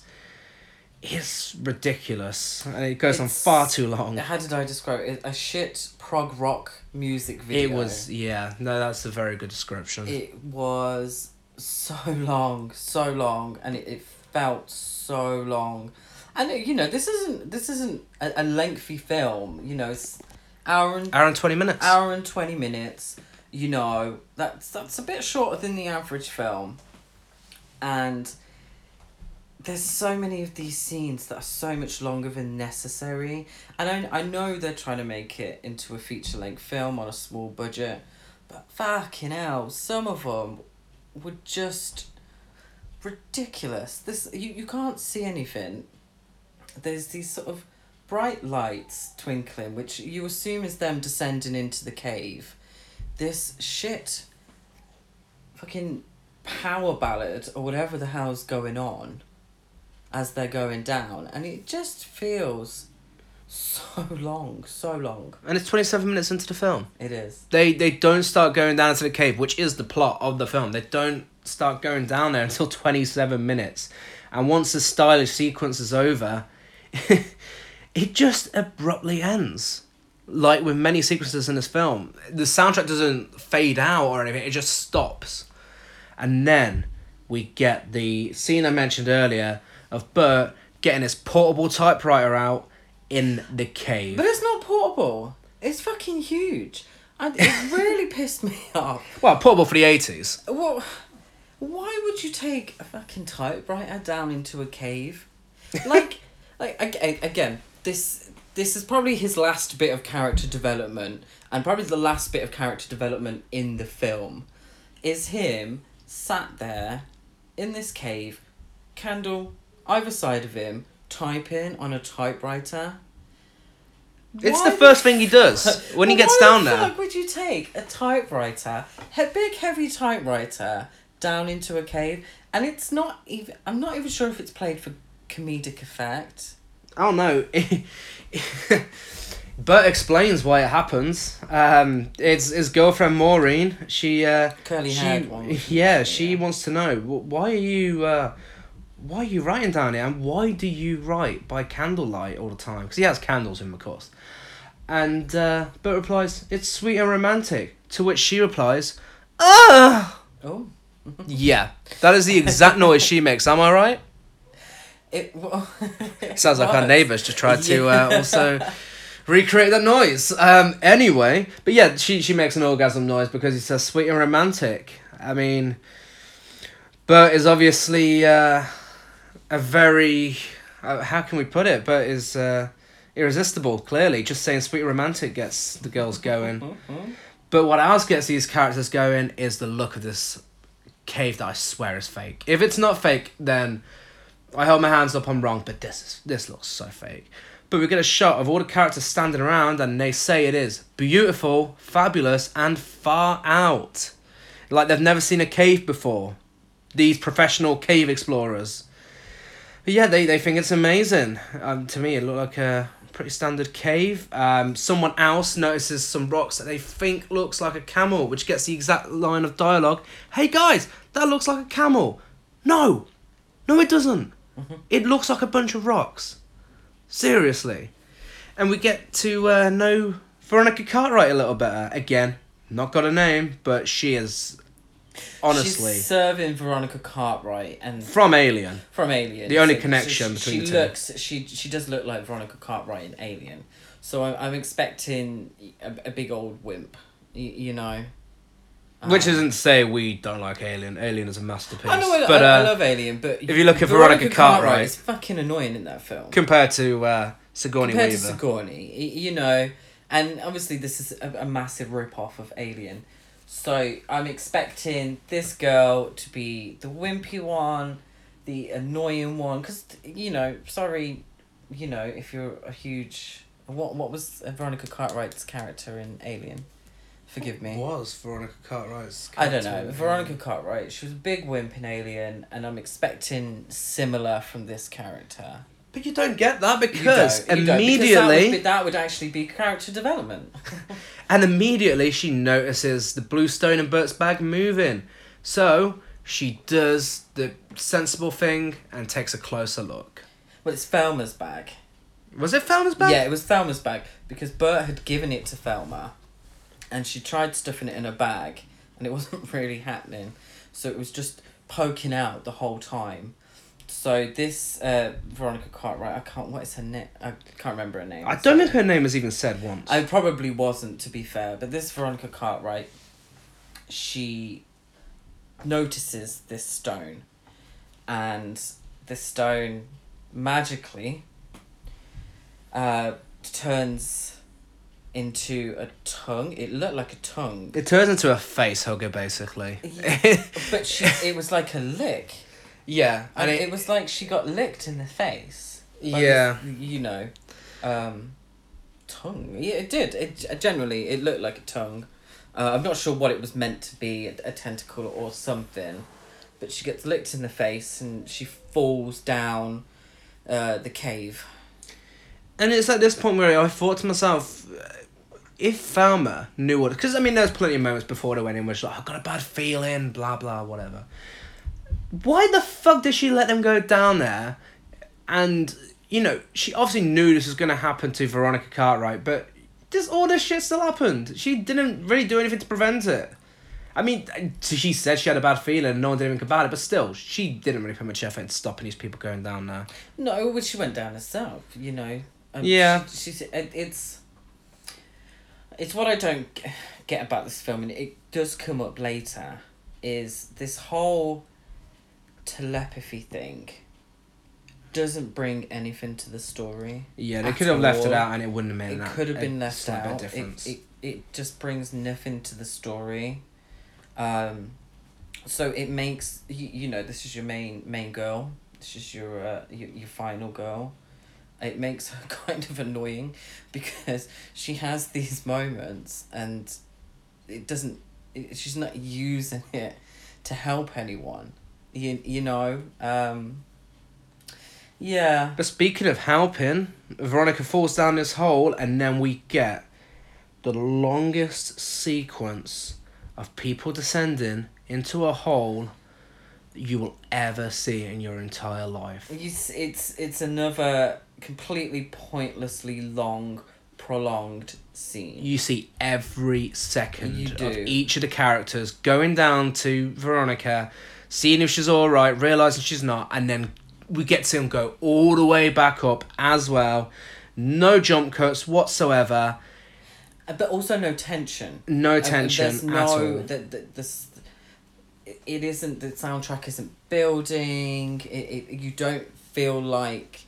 it's ridiculous, and it goes on far too long. How did I describe it? A shit prog rock music video. It was yeah, no, that's a very good description. It was so long, so long, and it, it felt so long. And uh, you know, this isn't this isn't a, a lengthy film. You know, it's hour and Hour and twenty minutes. hour and twenty minutes. You know, that's that's a bit shorter than the average film. And there's so many of these scenes that are so much longer than necessary. And I, I know they're trying to make it into a feature length film on a small budget, but fucking hell, some of them were just ridiculous. This you, you can't see anything. There's these sort of bright lights twinkling, which you assume is them descending into the cave. This shit fucking power ballad or whatever the hell's going on as they're going down and it just feels so long, so long. and it's twenty seven minutes into the film. It is. They they don't start going down into the cave, which is the plot of the film. They don't start going down there until twenty seven minutes, and once the stylish sequence is over, it just abruptly ends. Like with many sequences in this film, the soundtrack doesn't fade out or anything; it just stops, and then we get the scene I mentioned earlier of Bert getting his portable typewriter out in the cave. But it's not portable. It's fucking huge. And it really pissed me off. Well, portable for the eighties. Well, why would you take a fucking typewriter down into a cave? Like, like ag- again, this this is probably his last bit of character development, and probably the last bit of character development in the film, is him sat there, in this cave, Candle either side of him typing on a typewriter. It's Why the first thing he does when he gets down the there. fuck would you take a typewriter, a big heavy typewriter, down into a cave? And it's not even. I'm not even sure if it's played for comedic effect. I don't know. Bert explains why it happens. Um, it's his girlfriend Maureen. She, uh, Curly she, haired one. yeah, she Yeah. wants to know why are you, uh, why are you writing down here, and why do you write by candlelight all the time? Because he has candles in, him, of course. And uh, Bert replies, "It's sweet and romantic." To which she replies, "Ah." Oh, Yeah, that is the exact noise she makes. Am I right? It. Well, Sounds like our neighbours just tried to uh, also recreate that noise. Um, anyway, but yeah, she she makes an orgasm noise because it's so sweet and romantic. I mean, Bert is obviously uh, a very uh, how can we put it? Bert is uh, irresistible. Clearly, just saying sweet and romantic gets the girls going. But what else gets these characters going is the look of this cave that I swear is fake. If it's not fake, then I hold my hands up. I'm wrong. But this is this looks so fake. But we get a shot of all the characters standing around, and they say it is beautiful, fabulous, and far out, like they've never seen a cave before. These professional cave explorers. But yeah, they, they think it's amazing. Um, to me, it looked like a pretty standard cave. Um, someone else notices some rocks that they think looks like a camel, which gets the exact line of dialogue. Hey guys, that looks like a camel. No, no, it doesn't. It looks like a bunch of rocks. Seriously. And we get to uh, know Veronica Cartwright a little better. Again, not got a name, but she is honestly She's serving Veronica Cartwright and from Alien. from Alien. The only So- so connection she, between she the two. looks she she does look like Veronica Cartwright in Alien, so I'm I'm expecting a, a big old wimp, you know. Which Um, isn't to say we don't like Alien. Alien is a masterpiece. I know I, but I, uh, I love Alien, but if you look at Veronica Cartwright- it's fucking annoying in that film. compared to uh, Sigourney compared Weaver. to Sigourney, you know, and obviously this is a, a massive rip off of Alien. So I'm expecting this girl to be the wimpy one, the annoying one, because you know, sorry, you know, if you're a huge what what was Veronica Cartwright's character in Alien? Forgive me. was Veronica Cartwright's? I don't know. Veronica Cartwright, she was a big wimp in Alien, and I'm expecting similar from this character. But you don't get that You because don't, you don't, because immediately, that would, be, that would actually be character development. and immediately she notices the blue stone in Bert's bag moving. So she does the sensible thing and takes a closer look. well, it's Thelma's bag. Was it Thelma's bag? Yeah, it was Thelma's bag because Bert had given it to Thelma, and she tried stuffing it in a bag, and it wasn't really happening. So it was just poking out the whole time. So this uh, Veronica Cartwright, I can't. What is her name? I can't remember her name. I don't think sorry. her name was even said once. I probably wasn't, to be fair, but this Veronica Cartwright, she notices this stone, and the stone magically uh, turns into a tongue. It looked like a tongue, It turns into a face hugger, basically. but she it was like a lick, yeah, and and it, it, was like she got licked in the face. by yeah. this, you know, um, tongue. Yeah, it did. It generally it looked like a tongue. Uh, I'm not sure what it was meant to be, a, tentacle or something, but she gets licked in the face and she falls down uh, the cave. And it's at this point where I thought to myself, if Thelma knew what, because I mean, there's plenty of moments before they went in where she's like, I've got a bad feeling, blah blah, whatever. Why the fuck did she let them go down there? And you know, she obviously knew this was gonna happen to Veronica Cartwright, but this all this shit still happened. She didn't really do anything to prevent it. I mean, she said she had a bad feeling, and no one did anything about it, but still, she didn't really put much effort into stopping these people going down there. No, well, she went down herself. You know. Um, Yeah. She, she's it, it's. It's what I don't get about this film, and it does come up later. Is this whole telepathy thing doesn't bring anything to the story. Yeah, they could have left it out, and it wouldn't have made It that- could have been left out. It, it it just brings nothing to the story. Um, so it makes you, you know this is your main main girl. she's your, uh, your your final girl. It makes her kind of annoying because she has these moments and it doesn't. It, she's not using it to help anyone. You you know. Um, yeah. But speaking of helping, Veronica falls down this hole, and then we get the longest sequence of people descending into a hole you will ever see in your entire life. You, it's it's another completely pointlessly long, prolonged scene. You see every second of each of the characters going down to Veronica, seeing if she's alright, realizing she's not, and then we get to see them go all the way back up as well. No jump cuts whatsoever. Uh, but also no tension. No And tension There's at no all. that the, this. It isn't the soundtrack isn't building. It, it you don't feel like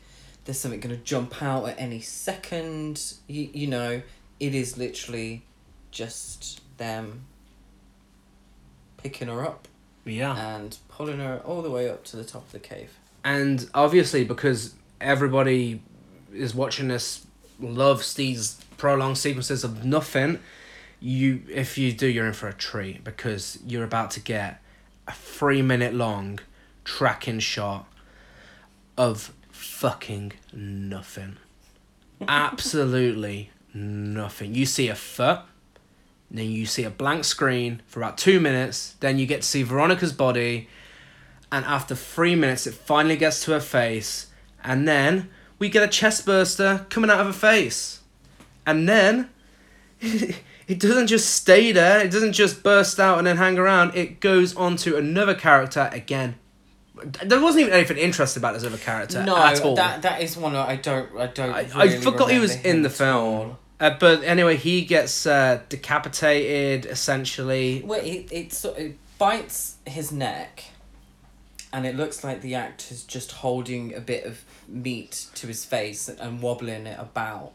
there's something gonna jump out at any second. You you know it is literally just them picking her up Yeah. and pulling her all the way up to the top of the cave. And obviously, because everybody is watching this, loves these prolonged sequences of nothing. You, if you do, you're in for a treat because you're about to get a three minute long tracking shot of fucking nothing. Absolutely nothing. You see a foot, then you see a blank screen for about two minutes, then you get to see Veronica's body, and after three minutes, it finally gets to her face, and then we get a chest burster coming out of her face. And then it doesn't just stay there, it doesn't just burst out and then hang around, it goes on to another character again. There wasn't even anything interesting about this other character no, at all. that that is one I don't I don't. I, really I forgot he was in the film. Uh, but anyway, he gets uh, decapitated essentially. Well, it, it, sort it bites his neck, and it looks like the actor's just holding a bit of meat to his face and wobbling it about.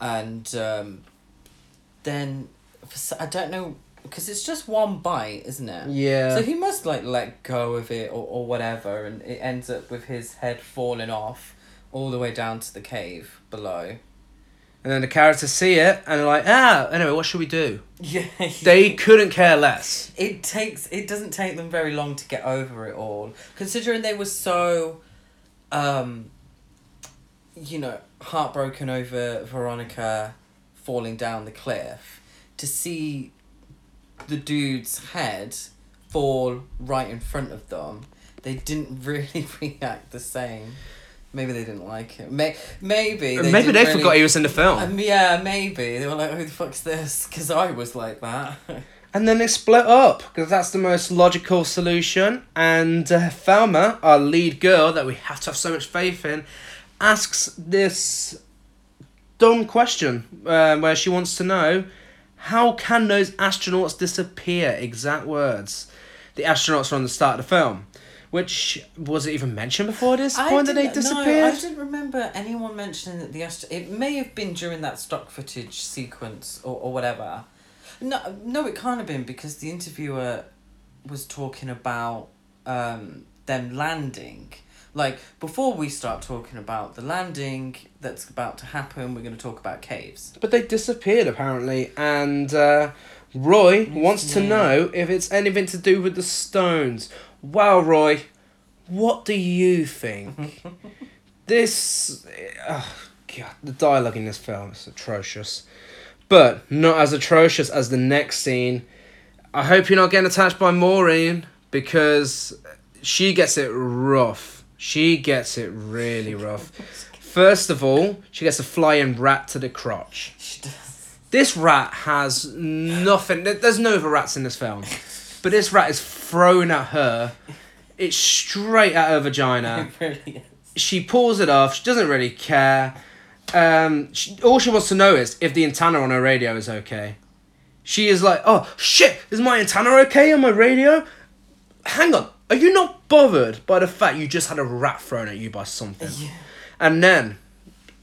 And um, then, I don't know, because it's just one bite, isn't it? Yeah. So he must like let go of it or, or whatever, and it ends up with his head falling off all the way down to the cave below. And then the characters see it and they're like, ah, anyway, what should we do? Yeah. They couldn't care less. it takes it doesn't take them very long to get over it all considering they were so um you know heartbroken over veronica falling down the cliff to see the dude's head fall right in front of them. They didn't really react the same. Maybe they didn't like it May- maybe they Maybe they really- forgot he was in the film. um, yeah maybe. They were like who the fuck's this? Because i was like that. And then they split up because that's the most logical solution. And uh, Thelma, our lead girl that we have to have so much faith in, asks this dumb question uh, where she wants to know how can those astronauts disappear? Exact words. The astronauts are on the start of the film. Which was it even mentioned before this I point that they disappeared? No, I didn't remember anyone mentioning that the astro. It may have been during that stock footage sequence or, or whatever. No, no, it can't have been because the interviewer was talking about um, them landing. Like before we start talking about the landing that's about to happen, we're going to talk about caves. But they disappeared apparently, and uh, Roy wants to Yeah. know if it's anything to do with the stones. Wow, Roy, what do you think? this, oh god, the dialogue in this film is atrocious, but not as atrocious as the next scene. I hope you're not getting attached by Maureen because she gets it rough. She gets it really rough. First of all, she gets a flying rat to the crotch. She does. This rat has nothing. There's no other rats in this film, but this rat is thrown at her. It's straight at her vagina. It really is. She pulls it off. She doesn't really care. Um, she, all she wants to know is if the antenna on her radio is okay. She is like, oh shit, is my antenna okay on my radio? Hang on, are you not bothered by the fact you just had a rat thrown at you by something? Yeah. And then,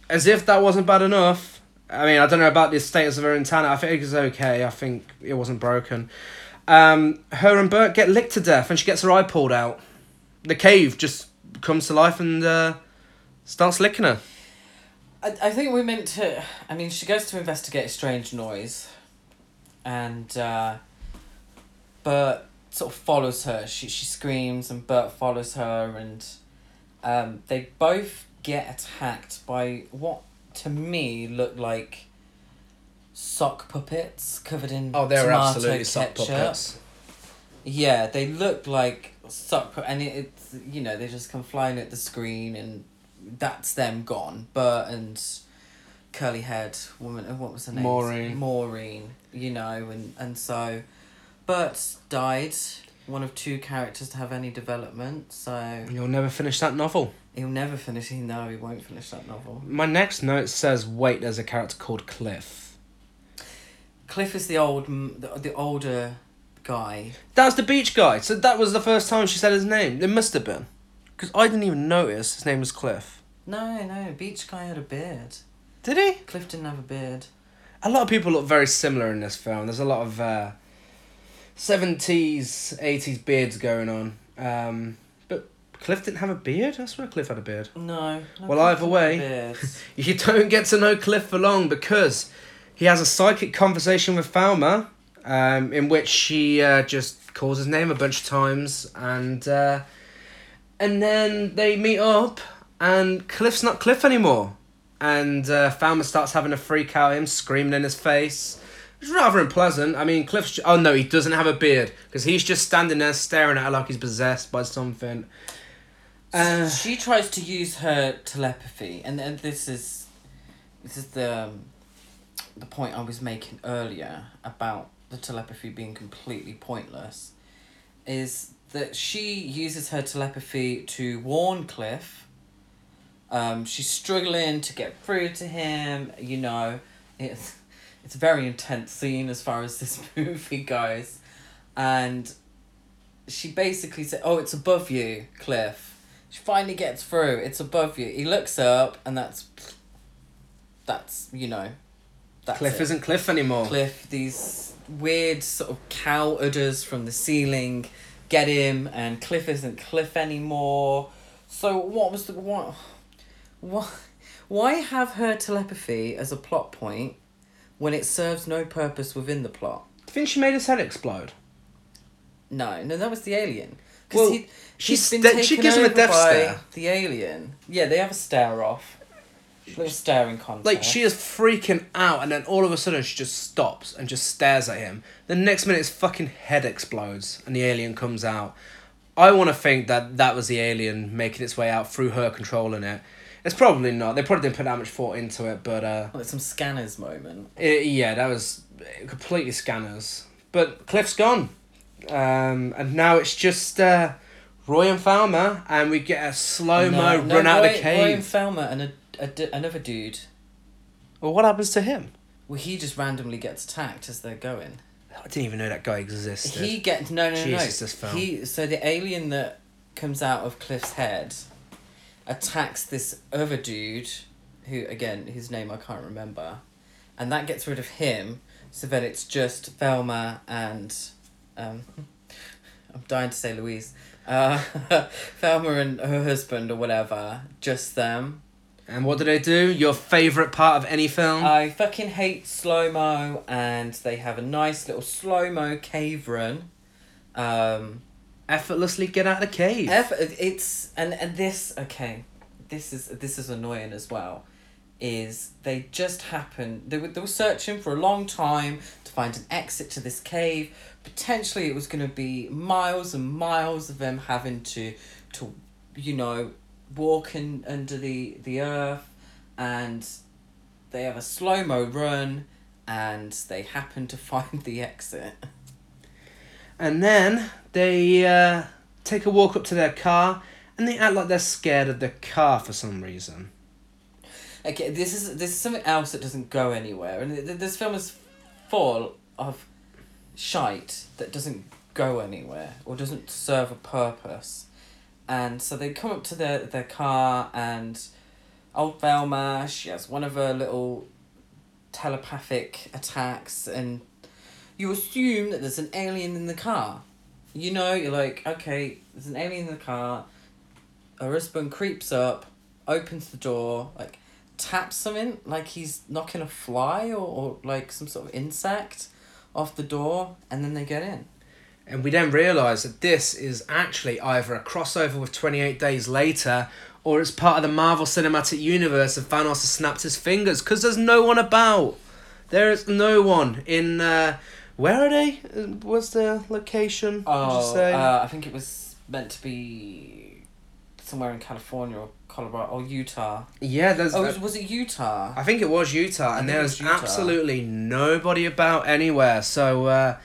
as if that wasn't bad enough, I mean, I don't know about the status of her antenna. I think it's okay. I think it wasn't broken. Um, her and Bert get licked to death, and she gets her eye pulled out. The cave just comes to life and uh, starts licking her. I, I think we're meant to. I mean, she goes to investigate a strange noise, and uh, Bert sort of follows her. She she screams, and Bert follows her, and um, they both get attacked by what to me look like sock puppets covered in Oh, they were tomato absolutely sock puppets. Yeah, they look like sock pu- and it, it's you know they just come flying at the screen and that's them gone. Bert and curly haired woman. uh, What was her name? Maureen. Maureen. You know, and and so, Bert died. One of two characters to have any development, so You'll never finish that novel. he'll never finish. He no, he won't finish that novel. My next note says, wait, there's a character called Cliff. Cliff is the old, the, the older guy. That's the beach guy. So that was the first time she said his name. It must have been. Because I didn't even notice his name was Cliff. No, no, beach guy had a beard. Did he? Cliff didn't have a beard. A lot of people look very similar in this film. There's a lot of uh, 70s, 80s beards going on. Um, but Cliff didn't have a beard? I swear Cliff had a beard. No. no Well, either way- You don't get to know Cliff for long because he has a psychic conversation with Thelma um, in which she uh, just calls his name a bunch of times and uh, and then they meet up and Cliff's not Cliff anymore and uh, Thelma starts having a freak out him screaming in his face it's rather unpleasant I mean Cliff's oh no he doesn't have a beard because he's just standing there staring at her like he's possessed by something uh, she tries to use her telepathy, and, and this is, this is the, um, the point I was making earlier about the telepathy being completely pointless, is that she uses her telepathy to warn Cliff. Um, she's struggling to get through to him. You know, it's it's a very intense scene as far as this movie goes, and she basically said, "Oh, it's above you, Cliff." She finally gets through. It's above you. He looks up, and that's that's you know, that's Cliff isn't Cliff anymore Cliff. These weird sort of cow udders from the ceiling get him, and Cliff isn't Cliff anymore. So what was the what? What? Why have her telepathy as a plot point when it serves no purpose within the plot? Do you think she made his head explode? No, no, that was the alien. Well, he, she's he's been she gives him a death by stare. The alien. Yeah, they have a stare off. Little staring contest. Like she is freaking out, and then all of a sudden she just stops and just stares at him. The next minute, his fucking head explodes, and the alien comes out. I want to think that that was the alien making its way out through her controlling it. It's probably not. They probably didn't put that much thought into it, but uh, Like some scanners moment. it, yeah, that was completely scanners. But Cliff's gone, um, and now it's just uh, Roy and Thelma, and we get a slow mo No, run no, out Roy, of the cave. Roy and Thelma and a, a another dude. Well, what happens to him? Well, he just randomly gets attacked as they're going. I didn't even know that guy existed. He gets no no Jesus, no. this film. He so the alien that comes out of Cliff's head attacks this other dude, who again his name I can't remember, and that gets rid of him. So then it's just Thelma and, um, I'm dying to say Louise, uh, Thelma and her husband or whatever, just them. And what do they do? Your favourite part of any film? I fucking hate slow mo, and they have a nice little slow mo cave run. Um, Effortlessly get out of the cave. Eff- it's and and this okay, this is this is annoying as well. Is they just happened they were they were searching for a long time to find an exit to this cave. Potentially, it was going to be miles and miles of them having to to you know walk in under the the earth, and they have a slow mo run, and they happen to find the exit. and then they uh, take a walk up to their car and they act like they're scared of the car for some reason. Okay, this is this is something else that doesn't go anywhere, and th- th- this film is full of shite that doesn't go anywhere or doesn't serve a purpose, and so they come up to their their car and old Thelma she has one of her little telepathic attacks, and you assume that there's an alien in the car. You know, you're like, okay, there's an alien in the car. her husband creeps up, opens the door, like taps something, like he's knocking a fly or, or like some sort of insect off the door, and then they get in. And we then realise that this is actually either a crossover with 28 Days Later or it's part of the Marvel Cinematic Universe and Thanos has snapped his fingers because there's no one about. There is no one in. Uh, where are they? Was What's the location? Oh, uh, I think it was meant to be somewhere in California or Colorado or Utah. yeah, there's. Oh, was, was it Utah? I think it was Utah, and there was Utah. absolutely nobody about anywhere. So, uh,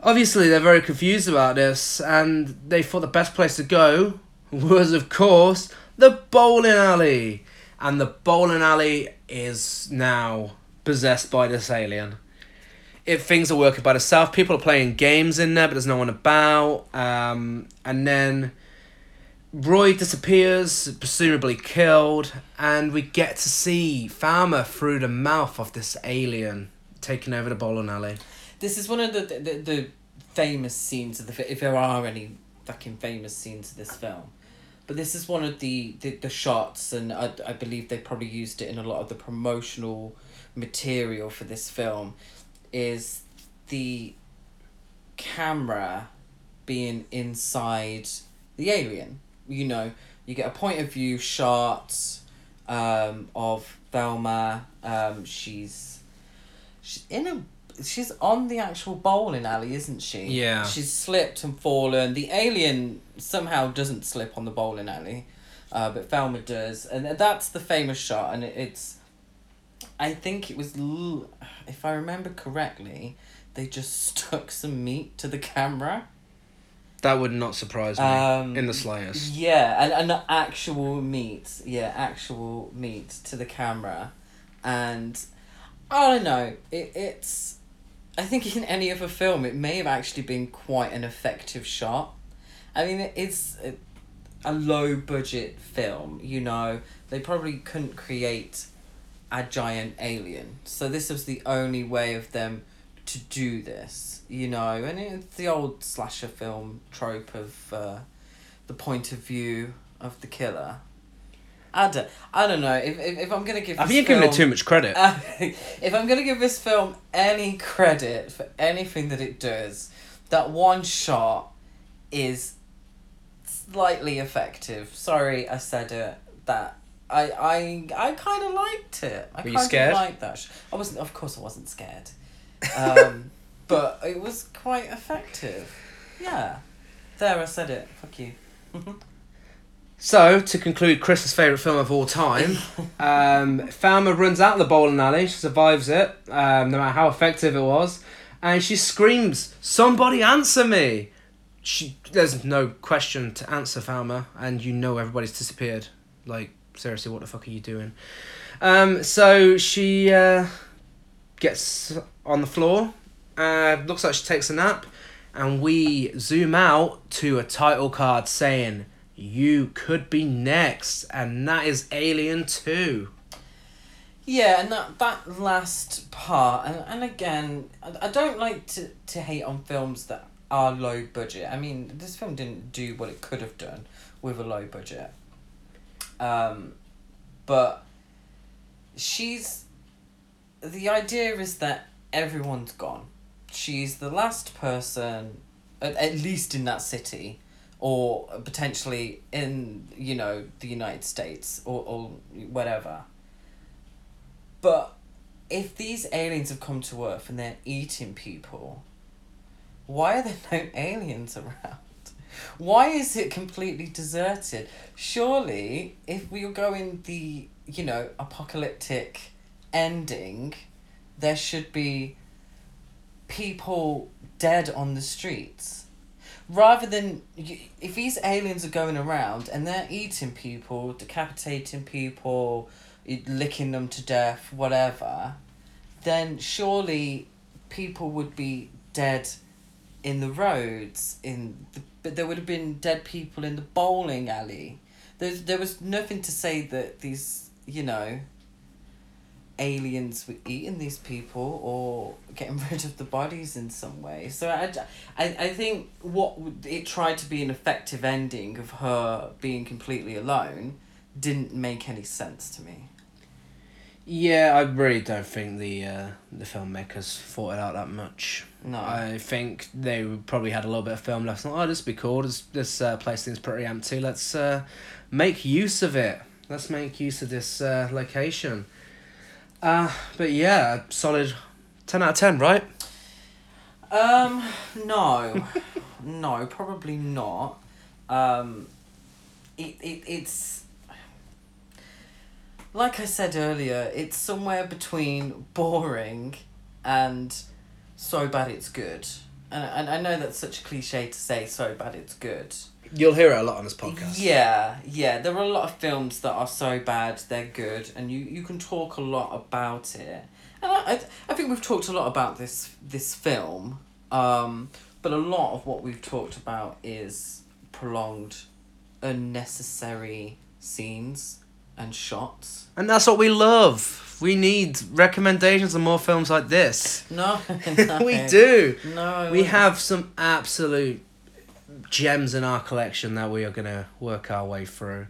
obviously, they're very confused about this, and they thought the best place to go was, of course, the bowling alley. And the bowling alley is now possessed by this alien. If things are working by themselves, people are playing games in there, but there's no one about. Um, and then Roy disappears, presumably killed, and we get to see Thelma through the mouth of this alien taking over the bowling alley. This is one of the, the the famous scenes of the if there are any fucking famous scenes of this film. But this is one of the, the, the shots, and I, I believe they probably used it in a lot of the promotional material for this film, is the camera being inside the alien. You know, you get a point of view shot um, of Thelma. Um, she's she's in a she's on the actual bowling alley, isn't she? Yeah. She's slipped and fallen. The alien somehow doesn't slip on the bowling alley, uh, but Thelma does, and that's the famous shot. And it, it's, I think it was, l- if I remember correctly, they just stuck some meat to the camera. That would not surprise me Um, in the slightest. Yeah, and, and actual meat. Yeah, actual meat to the camera. And I don't know. It, it's. I think in any other film, it may have actually been quite an effective shot. I mean, it's a, a low budget film, you know. They probably couldn't create a giant alien. So this was the only way of them to do this, you know. And it's the old slasher film trope of uh, the point of view of the killer. I don't, I don't know. If, if, if I'm going to give I think you're giving it too much credit. uh, if I'm gonna give this film any credit for anything that it does, that one shot is slightly effective. Sorry, I said it. That I I I kind of liked it. I Were you kind scared? of liked that. Sh- I wasn't. Of course, I wasn't scared. Um, but it was quite effective. Yeah. There, I said it. Fuck you. So, to conclude Chris's favourite film of all time, um, runs out of the bowling alley, she survives it, um, no matter how effective it was, and she screams, Somebody answer me! She There's no question to answer Thelma, and you know everybody's disappeared. Like, seriously, what the fuck are you doing? Um, so she uh, gets on the floor, uh, looks like she takes a nap, and we zoom out to a title card saying, you could be next, and that is Alien 2. Yeah, and that that last part, and, and again, I, I don't like to, to hate on films that are low budget. I mean, this film didn't do what it could have done with a low budget. Um, but she's. The idea is that everyone's gone. She's the last person, at, at least in that city, or potentially in, you know, the United States or, or whatever. But if these aliens have come to Earth and they're eating people, why are there no aliens around? Why is it completely deserted? Surely, if we were going the, you know, apocalyptic ending, there should be people dead on the streets. Rather than, if these aliens are going around and they're eating people, decapitating people, licking them to death, whatever, then surely people would be dead in the roads, in the, but there would have been dead people in the bowling alley. There's, there was nothing to say that these, you know, aliens were eating these people or getting rid of the bodies in some way. So I, I, I think what it tried to be an effective ending of her being completely alone didn't make any sense to me. Yeah, I really don't think the uh, the filmmakers thought it out that much. No. I think they probably had a little bit of film left. Oh, this be cool. This this uh, place seems pretty empty. Let's uh, make use of it. Let's make use of this uh, location. Uh, but yeah, solid ten out of ten, right? Um, no, no, probably not. Um, it, it it's like I said earlier. It's somewhere between boring and so bad it's good. And and I know that's such a cliche to say so bad it's good. You'll hear it a lot on this podcast. Yeah, yeah. There are a lot of films that are so bad they're good, and you, you can talk a lot about it. And I, I, I think we've talked a lot about this this film, um, but a lot of what we've talked about is prolonged, unnecessary scenes and shots. And that's what we love. We need recommendations of more films like this. No, no we do. No, We have some absolute gems in our collection that we are going to work our way through.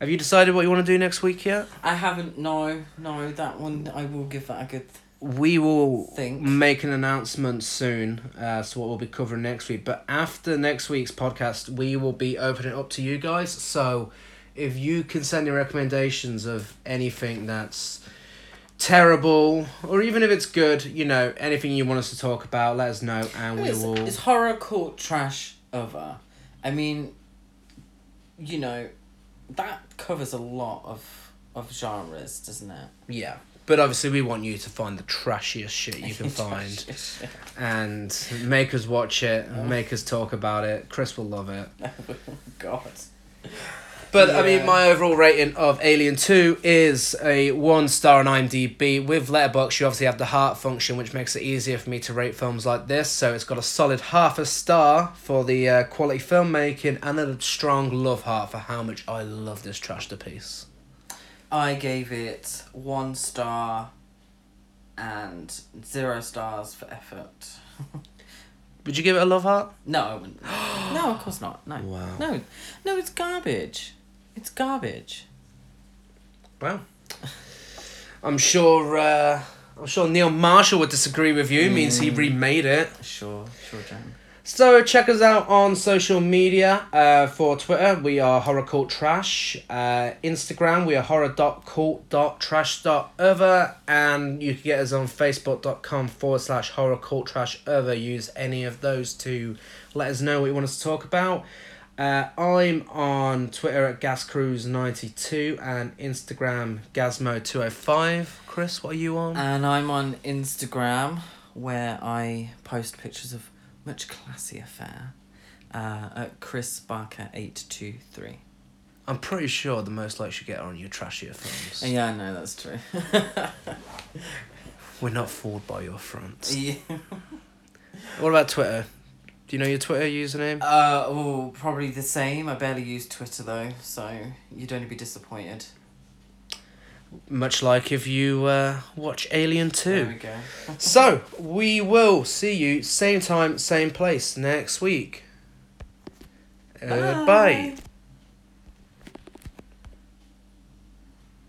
Have you decided what you want to do next week yet? I haven't. No, no. That one I will give that a good. We will Think. make an announcement soon as to what we'll be covering next week. But after next week's podcast, we will be opening it up to you guys. So if you can send your recommendations of anything that's terrible or even if it's good, you know, anything you want us to talk about, let us know and we Is, will. is horror cult trash over? I mean, you know, that covers a lot of of genres, doesn't it? Yeah. But obviously, we want you to find the trashiest shit you can find and make us watch it, and make us talk about it. Chris will love it. Oh, God. But I mean, my overall rating of Alien Two is a one star on IMDb. With Letterboxd, you obviously have the heart function, which makes it easier for me to rate films like this. So it's got a solid half a star for the uh, quality filmmaking, and a strong love heart for how much I love this trash to piece. I gave it one star and zero stars for effort. Would you give it a love heart? No, I wouldn't. no, of course not. No. Wow. No, no, it's garbage. It's garbage. Well, I'm sure. Uh, I'm sure Neil Marshall would disagree with you. Means he remade it. Sure, sure, Jan. So check us out on social media. Uh, for Twitter, we are horror cult trash. Uh, Instagram, we are horror dot cult dot trash dot other, and you can get us on facebook.com forward slash horror cult trash other. Use any of those to let us know what you want us to talk about. Uh, I'm on Twitter at gascruise92 and Instagram gasmo205. Chris, what are you on? And I'm on Instagram where I post pictures of much classier fare uh, at Chris Barker eight two three. I'm pretty sure the most likes you get are on your trashier films. Yeah, I know that's true. We're not fooled by your fronts. yeah. What about Twitter? Do you know your Twitter username? Uh oh, probably the same. I barely use Twitter though, so you'd only be disappointed. Much like if you uh, watch Alien 2. There we 2. go. so, we will see you same time, same place next week. Uh, bye.